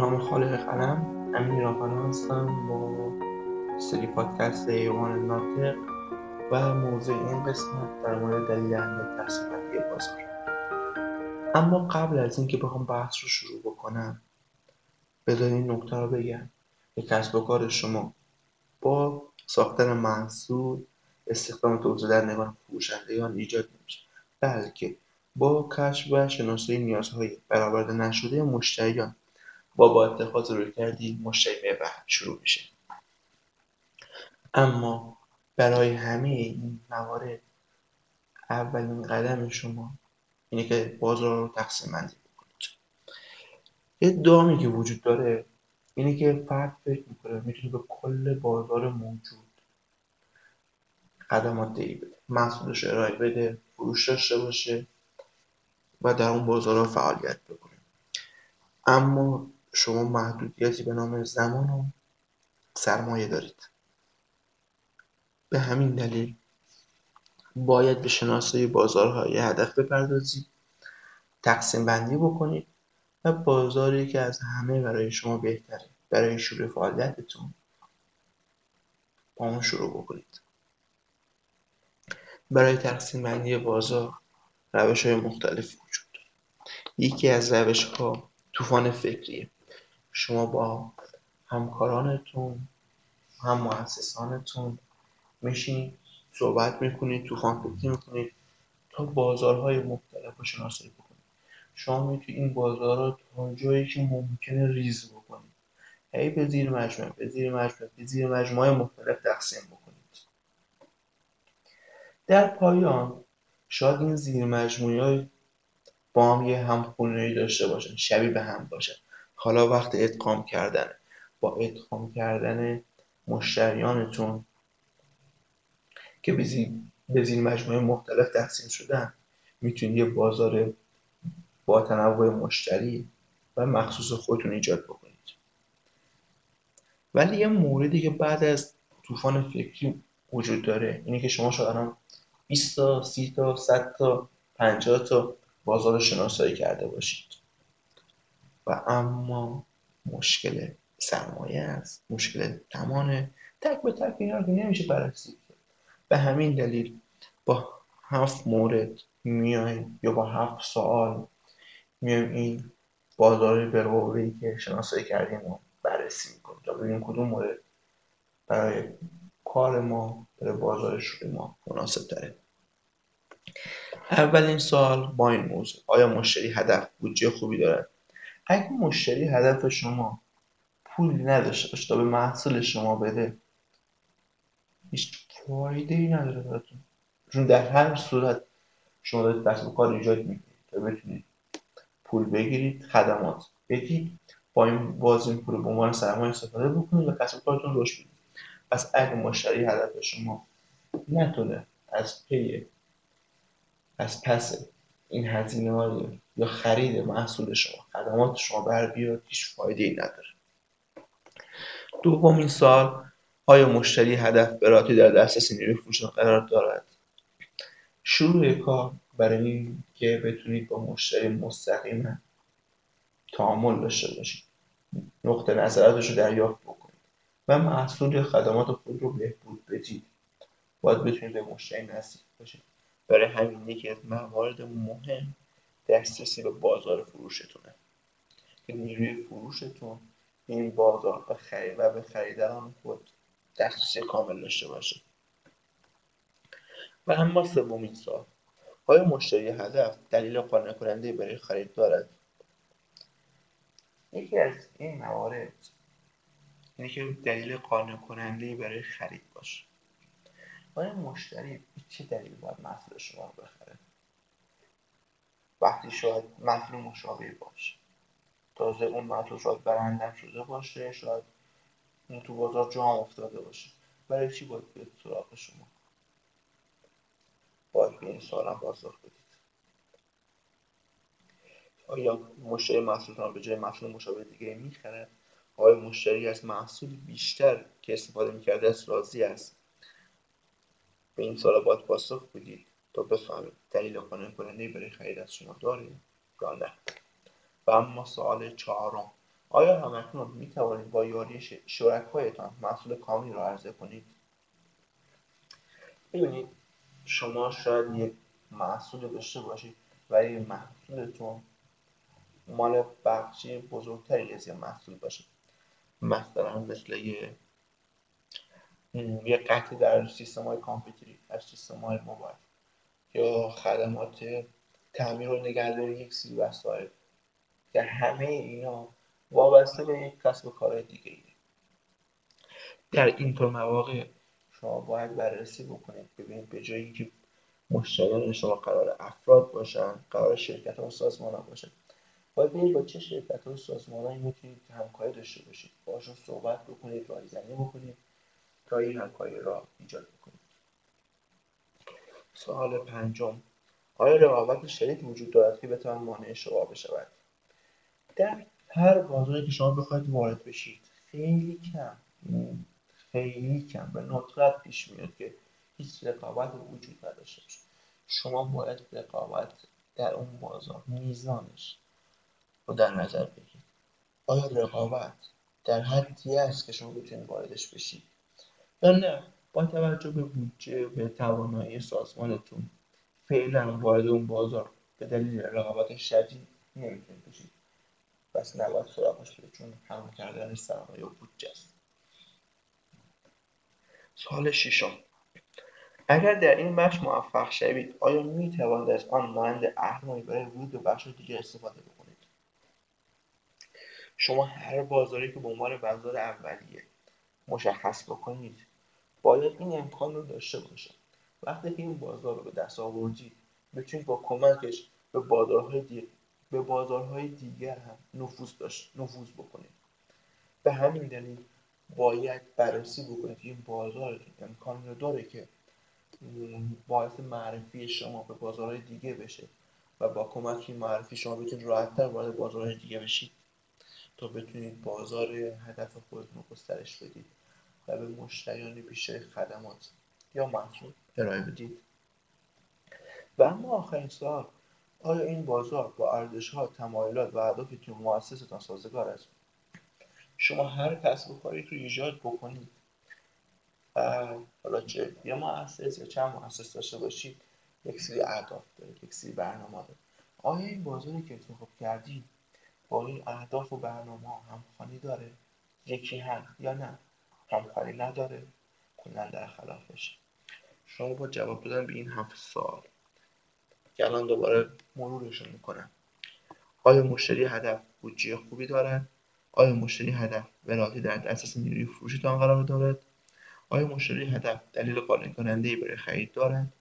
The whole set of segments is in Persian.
نام خالق قلم. امین ایرانپناه هستم. با سری پادکست ایوان ناطق و موضوع این قسمت در مورد دلیل اهمیت تحصیل بازار. اما قبل از اینکه بخوام بحث رو شروع بکنم بذارین این نکته رو بگم. که کسب و کار شما. با ساختن محصول استخدام توسعه فروشندگان ایجاد نمیشه. بلکه با کشف و شناسایی نیازهای برآورده نشده مشتریان با با اتخاذ کردی مشتری محور شروع میشه. اما برای همه این موارد اولین قدم شما اینه که بازار رو تقسیم بندی بکنید. یه دامی که وجود داره اینه که فرد فکر می‌کنه می‌تونه به کل بازار موجود خدمات دهی بده محصولش ارائه بده فروش داشته باشه و در اون بازارها فعالیت بکنه. اما شما محدودیتی به نام زمان و سرمایه دارید. به همین دلیل باید به شناسایی بازارهای هدف بپردازید تقسیم بندی بکنید و بازاری که از همه برای شما بهتره برای شروع فعالیتتون با اون شروع بکنید. برای تقسیم بندی بازار روش های مختلف وجود داره. یکی از روش ها طوفان فکریه. شما با همکارانتون هم مؤسسانتون میشینید صحبت می‌کنید طوفان فکری می‌کنید تا بازارهای مختلف رو شناسایی بکنید شما می‌تونید این بازارها تا جایی که ممکنه ریز بکنید هی به زیر مجموعه به زیر مجموعه به زیر مجموعه مختلف تقسیم بکنید. در پایان شاید این زیر مجموعه با هم یه همخونی داشته باشن شبیه به هم باشن حالا وقت ادغام کردنه. با ادغام کردن مشتریانتون که به زیر مجموعه مختلف تقسیم شدن می‌تونید یه بازار با تنوع مشتری و مخصوص خودتون ایجاد بکنید. ولی یه موردی که بعد از طوفان فکری وجود داره اینه که شما شاید الان 20 تا 30 تا 100 تا 50 تا بازار شناسایی کرده باشید. و اما مشکل سرمایه است مشکل زمانه. تک به تک اینا رو نمیشه بررسی به همین دلیل با هفت مورد میایم یا با هفت سوال میایم این بازار بالقوه‌ای که شناسایی کردیم رو بررسی می‌کنیم. تا ببینیم کدوم مورد برای کار ما برای بازار شروع ما مناسب داره اولین سوال با این موضوع. آیا مشتری هدف بودجه خوبی دارد؟ اگه مشتری هدف شما پولی نداشته تا به محصول شما بده. هیچ فایده ای نداره براتون. چون در هر صورت شما دارید کسب کار ایجاد می‌کنید تا بتونید پول بگیرید خدمات بدید با این باز این پول به عنوان سرمایه استفاده بکنید و کسب کارتون رشد بدید. پس اگه مشتری هدف شما نتونه از پی از پس این هزینه های یا خرید محصول شما خدمات شما بر بیاد هیچ فایده ای نداره. دومین سال آیا مشتری هدف براتی در دسترس نیروی فروش قرار دارد؟ شروع کار برای این که بتونید با مشتری مستقیما تعامل داشته باشید. نقطه نظراتش رو دریافت بکنید و محصول خدمات خود رو بهبود بدید. باید بتونید به مشتری نزدیک باشید. برای همین یکی از موارد مهم دسترسی به بازار فروشتونه. که نیروی فروشتون این بازار و, خرید و به خریداران خود دسترسی کامل داشته باشه. و اما سومین سال آیا مشتری هدف دلیل قانع کننده برای خرید دارد؟ یکی از این موارد اینه که دلیل قانع کننده برای خرید باشه. آیا مشتری چه دلیل باید محصول شما بخره؟ وقتی شاید محصول مشابه باشه. تازه اون محصول شاید برندم شده باشه شاید اون تو بازار جام افتاده باشه. برای چی باید بیاد سراغ شما؟ باید به این سوالم پاسخ بدید. آیا مشتری محصولتان به جای محصول مشابه دیگه می‌خرد؟ آیا مشتری از محصول بیشتر که استفاده می‌کرده است راضی است؟ به این سوال باید پاسخ بدید. تا بفهمید دلیل قانع کننده برای خرید از شما دارید یا نه. و اما سوال چهارم. آیا همکنون می توانید با یاری شرکایتان محصول کاملی را عرضه کنید؟ ببینید شما شاید یک محصول داشته باشید ولی محصولتون مال بخشی بزرگتری از یه محصول باشه. مثلا مثل یه یه قطعی در سیستم های کامپیوتری در سیستم های موبایل. یا خدمات تعمیر و نگهداری یک سری وسایل که همه اینا وابسته به یک کسب و کار دیگه ایه. در اینطور مواقع شما باید بررسی بکنید ببینید به جایی که مشتریان شما قرار افراد باشن قرار شرکت و سازمان ها باشن باید ببینید با چه شرکت و سازمان می‌تونید همکاری داشته باشید باشون صحبت بکنید رایزنی بکنید تا این همکاری را سوال پنجم. آیا رقابت شدید وجود دارد که بتوان مانع شما بشود؟ در هر بازاری که شما بخواید وارد بشید خیلی کم خیلی کم به ندرت پیش میاد که هیچ رقابت وجود نداشته باشه. شما باید رقابت در اون بازار میزانش. رو در نظر بگیرید. آیا رقابت در حدی است که شما بتونید واردش بشید؟ یا نه؟ با توجه به بودجه به توانایی سازمانتون فعلا وارد اون بازار به دلیل رقابت شدید نمی‌تونید بشید. پس نباید سراغش برید چون هم کردن سرمایه و بودجه است. سال ششم. اگر در این بخش موفق شوید آیا می توانید از آن مانند اهرمی برای ورود به بخش دیگر استفاده بکنید؟ شما هر بازاری که به عنوان بازار اولیه مشخص بکنید باید این امکان رو داشته باشه وقتی که این بازار رو به دست آوردید بتونید با کمکش به بازارهای دیگه به بازارهای دیگر هم نفوذ داشت نفوذ بکنید به همین دلیل باید بررسی بکنید این بازارتون امکان رو داره که باعث معرفی شما به بازارهای دیگه بشه و با کمک این معرفی شما بتونید راحتتر وارد بازارهای دیگه بشید تا بتونید بازار هدف خودتون رو گسترش بدید به مشتریان بیشتر خدمات یا محصول ارائه بدید. و اما آخرین سوال آیا این بازار با ارزش ها تمایلات و اهدافی که مؤسستان سازگار است؟ شما هر کسب و کاری رو ایجاد بکنید. حالا چه یه مؤسس یا چند مؤسس داشته باشید؟ یک سری اهداف داره یک سری برنامه داره آیا این بازاری که انتخاب کردید با این اهداف و برنامه همخوانی داره؟ یکی هم یا نه؟ همخوانی نداره. کنن در خلافش شما با جواب دادن به این هفت سال که الان دوباره مرورشون می‌کنم. آیا مشتری هدف بودجه خوبی دارد؟ آیا مشتری هدف به در دسترس نیروی فروشتان قرار دارد؟ آیا مشتری هدف دلیل قانع کننده برای خرید دارد؟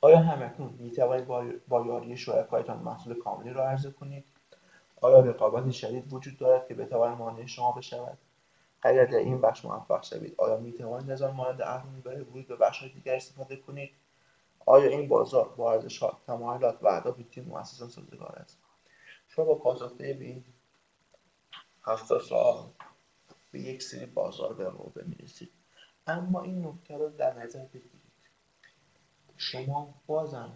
آیا همکنون می توانید با یاری شرکایتان محصول کاملی را عرضه کنید؟ آیا رقابت شدید وجود دارد که بتواند مانع شما بشود؟ اگر در این بخش موفق شوید آیا می توانید آن مانند اهرمی برای ورود به بخش دیگر استفاده کنید. آیا این بازار با ارزشها تمایلات و اهداف تیم مؤسسان سازگار است؟ شما با پاسخ به این هفت سال به یک سری بازار به موقع می‌رسید. اما این نکته رو در نظر بگیرید. شما بازم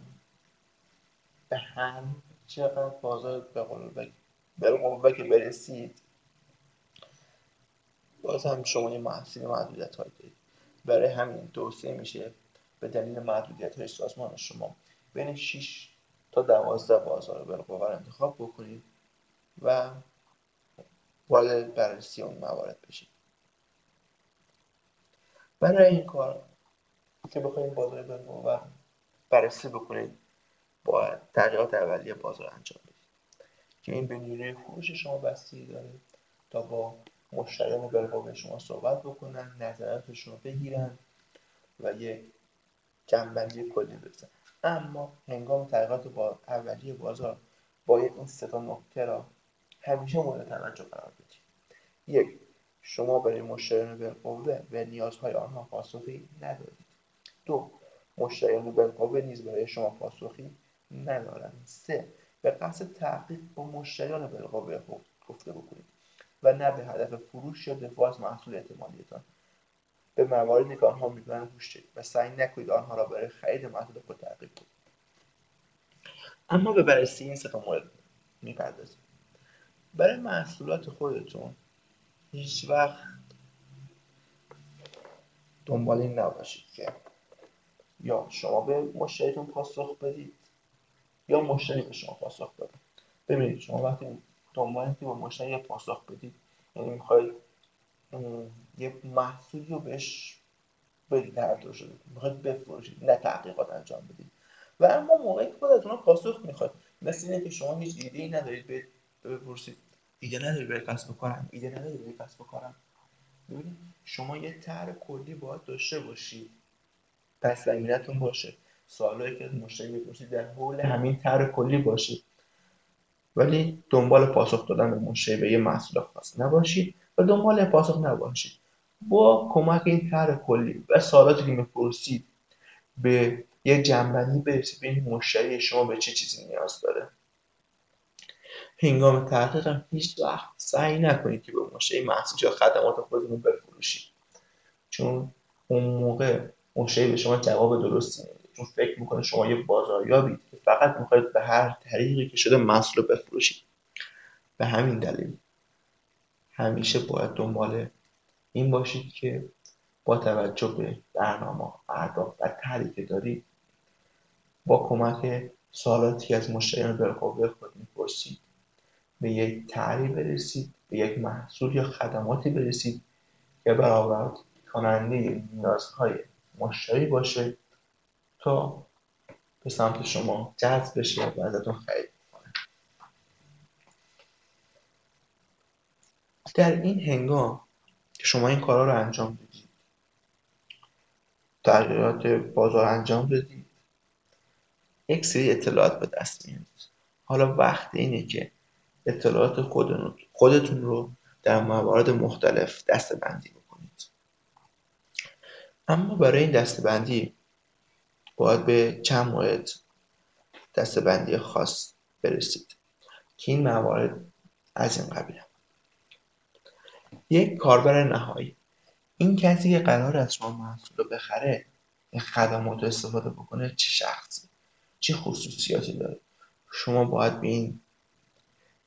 به هم چقدر بازار به قوه که برسید باز هم شما یه محصول محدودیت های دارید. برای همین توصیه میشه به دلیل محدودیت های سازمان شما بین 6 تا 12 بازار بالقوه انتخاب بکنید و وارد بررسی اون موارد بشید. برای این کار که بخواید بازار بالقوه بررسی بکنید با تغییرات اولیه بازار انجام بدید که این به نیروی فروش شما بستگی داره تا با مشتریان بالقوه شما صحبت بکنن نظراتشون رو بگیرن و یک جنبندی کلی بزن اما هنگام تحقیقات با اولیه بازار باید این سه نکته را همیشه مورد توجه قرار بدید. یک شما برای مشتریان بالقوه و نیازهای آنها پاسخی ندارید. دو مشتریان بالقوه نیز برای شما پاسخی ندارند. سه به قصد تحقیق با مشتریان بالقوه گفته بکنید. و نه به هدف فروش یا دفاع از محصول اعتمادیتان. به مواردی که آنها می‌گویند گوش و سعی نکنید آنها را برای خرید محصول خود ترغیب کنید. اما به بررسی این سه مورد می‌پردازیم. برای محصولات خودتون هیچ وقت دنبال این نباشید که یا شما به مشتریتون پاسخ بدید یا مشتری به شما پاسخ بده. ببینید شما وقتی دنبال که با مشتری پاسخ بدید. یعنی می‌خواید یه محصولی رو بهش بدید هر طور شده. می‌خواید بفروشید نه تحقیقات انجام بدید و اما موقعی که خودتون پاسخ می‌خواد مثل اینه که شما هیچ ایده ای ندارید بپرسید. ایده نداری برای کسب بکنم ایده نداری برای کسب بکنم ببینید شما یه طرح کلی باید داشته باشید پس زمینتون باشه. سوالایی که مشتری می‌پرسید در حول همین طرح کلی باشید ولی دنبال پاسخ دادن به مشتری به یه محصول خاص نباشید و دنبال پاسخ نباشید. با کمک این طرح کلی و سوالاتی که می‌پرسید به یه جنبندی برسید این مشتری شما به چه چیزی نیاز داره؟ هنگام تحقیق هم هیچ وقت سعی نکنید که به مشتری محصول یا خدمات خودتون بفروشید. چون اون موقع مشتری به شما جواب درستی نمیده. چون فکر می‌کنه شما یه بازاریابید که فقط می‌خواید به هر طریقی که شده محصول بفروشید. به همین دلیل. همیشه باید دنبال این باشید که با توجه به برنامه اهداف و طرحی که دارید با کمک سوالاتی از مشتریان بالقوه خود می‌پرسید. به یک تعریف برسید به یک محصول یا خدماتی برسید که برآورد کننده نیازهای مشتری باشه. تا به سمت شما جذب بشه و ازتون خرید کنه در این هنگام که شما این کارا رو انجام بدید تغییرات بازار انجام بدید یک سری اطلاعات به دست میارید. حالا وقت اینه که اطلاعات خودتون رو در موارد مختلف دسته‌بندی بکنید. اما برای این دسته‌بندی باید به چند مورد دسته‌بندی خاص برسید. که این موارد از این قبیل یک کاربر نهایی. این کسی که قرار از شما محصول رو بخره این خدمات رو استفاده بکنه چه شخصی چه خصوصیاتی داره؟ شما باید به این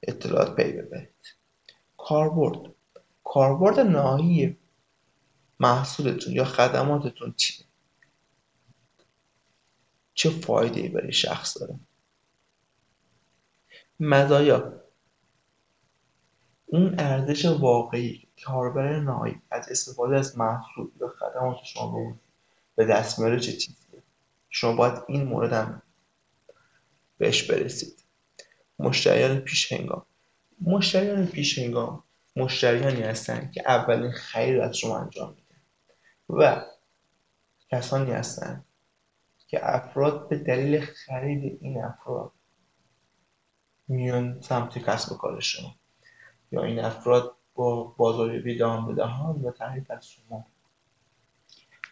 اطلاعات پی ببرید. کاربرد. کاربرد نهایی محصولتون یا خدماتتون چیه؟ چه فایده ای برای شخص داره. مزایا. اون ارزش واقعی کاربر نهایی از استفاده از محصول یا خدمات شما به دست میاره چه چیزیه؟ شما باید این مورد هم بهش برسید. مشتریان پیش هنگام مشتریان پیش هنگام مشتریانی هستند که اولین خرید از شما انجام میدن و کسانی هستند که افراد به دلیل خرید این افراد میان سمت کسب و کار شما یا این افراد با بازاریابی دهان به دهان و تعریف از شما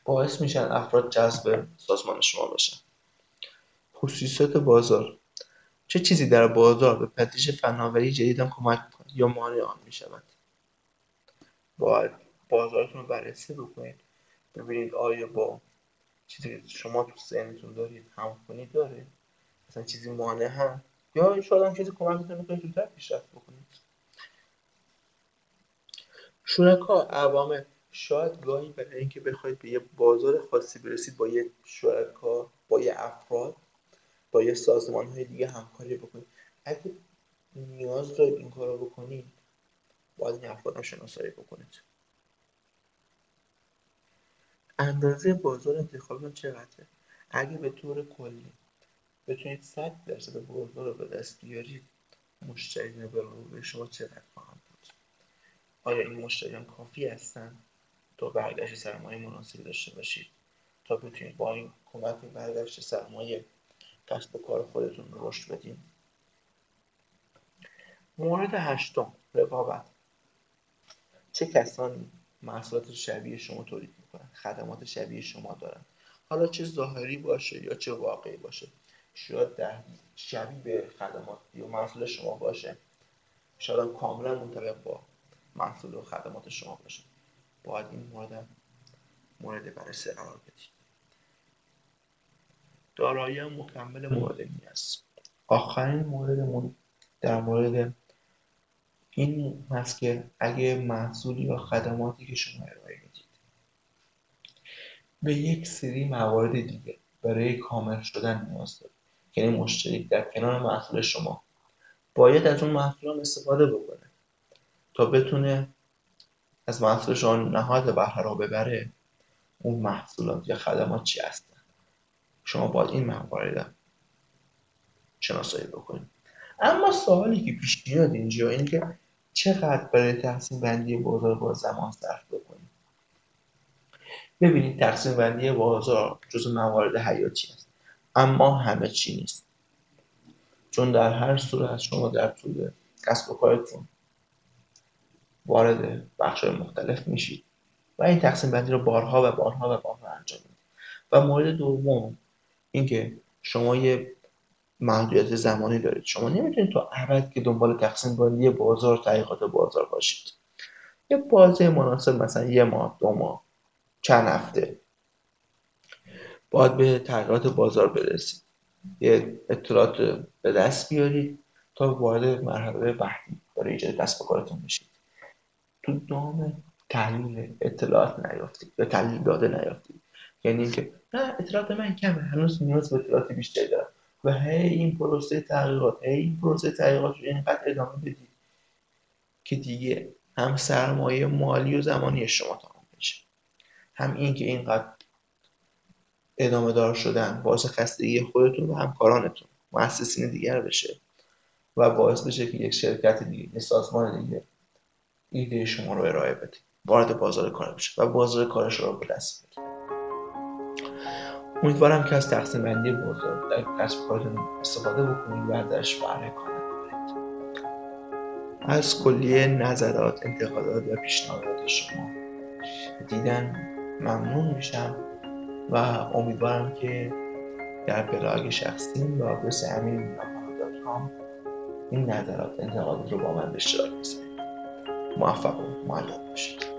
باعث میشن افراد جذب سازمان شما بشن. خصوصیات بازار. چه چیزی در بازار به پذیرش فناوری جدید کمک می‌کنه یا مانع آن می‌شود؟ باید بازارتون رو بررسی بکنید. ببینید آیا با چیزی که شما تو ذهنتون دارید همخونی داره مثلا چیزی مانع هم یا شاید هم چیزی کمکتون می‌کنه زودتر پیشرفت بکنید شرکا عوامل. شاید گاهی برای اینکه بخواید به یه بازار خاصی برسید با یه شرکا با یه افراد با یه سازمان های دیگه همکاری بکنید. اگه نیاز دارید این کار رو بکنید باید این افراد هم شناسایی بکنید. اندازه بازار انتخابتون چقدره؟ اگه به طور کلی. بتونید صد درصد بازار رو به دست بیارید مشتری به شما چقدر خواهند بود؟ آیا این مشتریان کافی هستند تا برگشت سرمایه مناسبی داشته باشید. تا بتونید با این کمک برگشت سرمایه کسب و کار خودتون رو رشد بدین. مورد هشتم رقابت. چه کسانی؟ محصولات شبیه شما تولید خدمات شبیه شما دارن. حالا چه ظاهری باشه یا چه واقعی باشه. شاید در شبیه به خدمات یا محصول شما باشه. شاید کاملا منطبق با محصول و خدمات شما باشه. باید این مورد مورد بررسی قرار بدید دارایی مکمل مورد نیاز آخرین موردمون در مورد این هست اگه محصول یا خدماتی که شما ارائه به یک سری موارد دیگه برای کامل شدن نیاز داره یعنی مشتری در کنار محصول شما. باید از اون محصول استفاده بکنه تا بتونه از محصول شما نهاد بهره را ببره اون محصولات یا خدمات چی هستن. شما باید این موارد شناسایی بکنید. اما سوالی که پیش میاد اینجا اینه که چقدر برای تقسیم بندی بازار با زمان صرف ببینید تقسیم بندی بازار جز موارد حیاتی است اما همه چی نیست. چون در هر صورت شما در طول کسب و کارتون وارد بخش مختلف میشید و این تقسیم بندی رو بارها و بارها و بارها انجام می‌دید. و مورد دوم اینکه شما یه محدودیت زمانی دارید. شما نمی‌تونید تا ابد که دنبال تقسیم بندی بازار تحقیقات بازار باشید. یه بازه مناسب مثلا یه ماه دو ماه. چند هفته. باید به تغییرات بازار برسید. یه اطلاعات به دست بیارید تا وارد مرحله بعدی برای ایجاد کسب و کارتون بشید. تو دام تحلیل اطلاعات نیافتید. یا تحلیل داده نیافتید. یعنی اینکه نه اطلاعات من کمه. هنوز نیاز به اطلاعات بیشتری دارم. و هی این پروسه تحقیقات هی این پروسه تحقیقات رو اینقدر ادامه بدید که دیگه هم سرمایه مالی و زمانی شما تمام هم این که اینقدر ادامه دار شدن باعث خستگی خودتون و همکارانتون مؤسسین دیگر بشه و باعث بشه که یک شرکت دیگه یک سازمان دیگه ایده شما رو ارائه بده وارد بازار کار بشه و بازار کارش رو به دست بیاره. امیدوارم که از تقسیم بندی بازار در کسب کارتون استفاده بکنید و ازش بهره کامل از کلیه نظرات انتقادات و پیشنهادات شما دیدن ممنون میشم و امیدوارم که در بلاگ شخصیم به آدرس امین این نظرات انتقادات رو با من به اشتراک بذارید موفق و معلم باشید.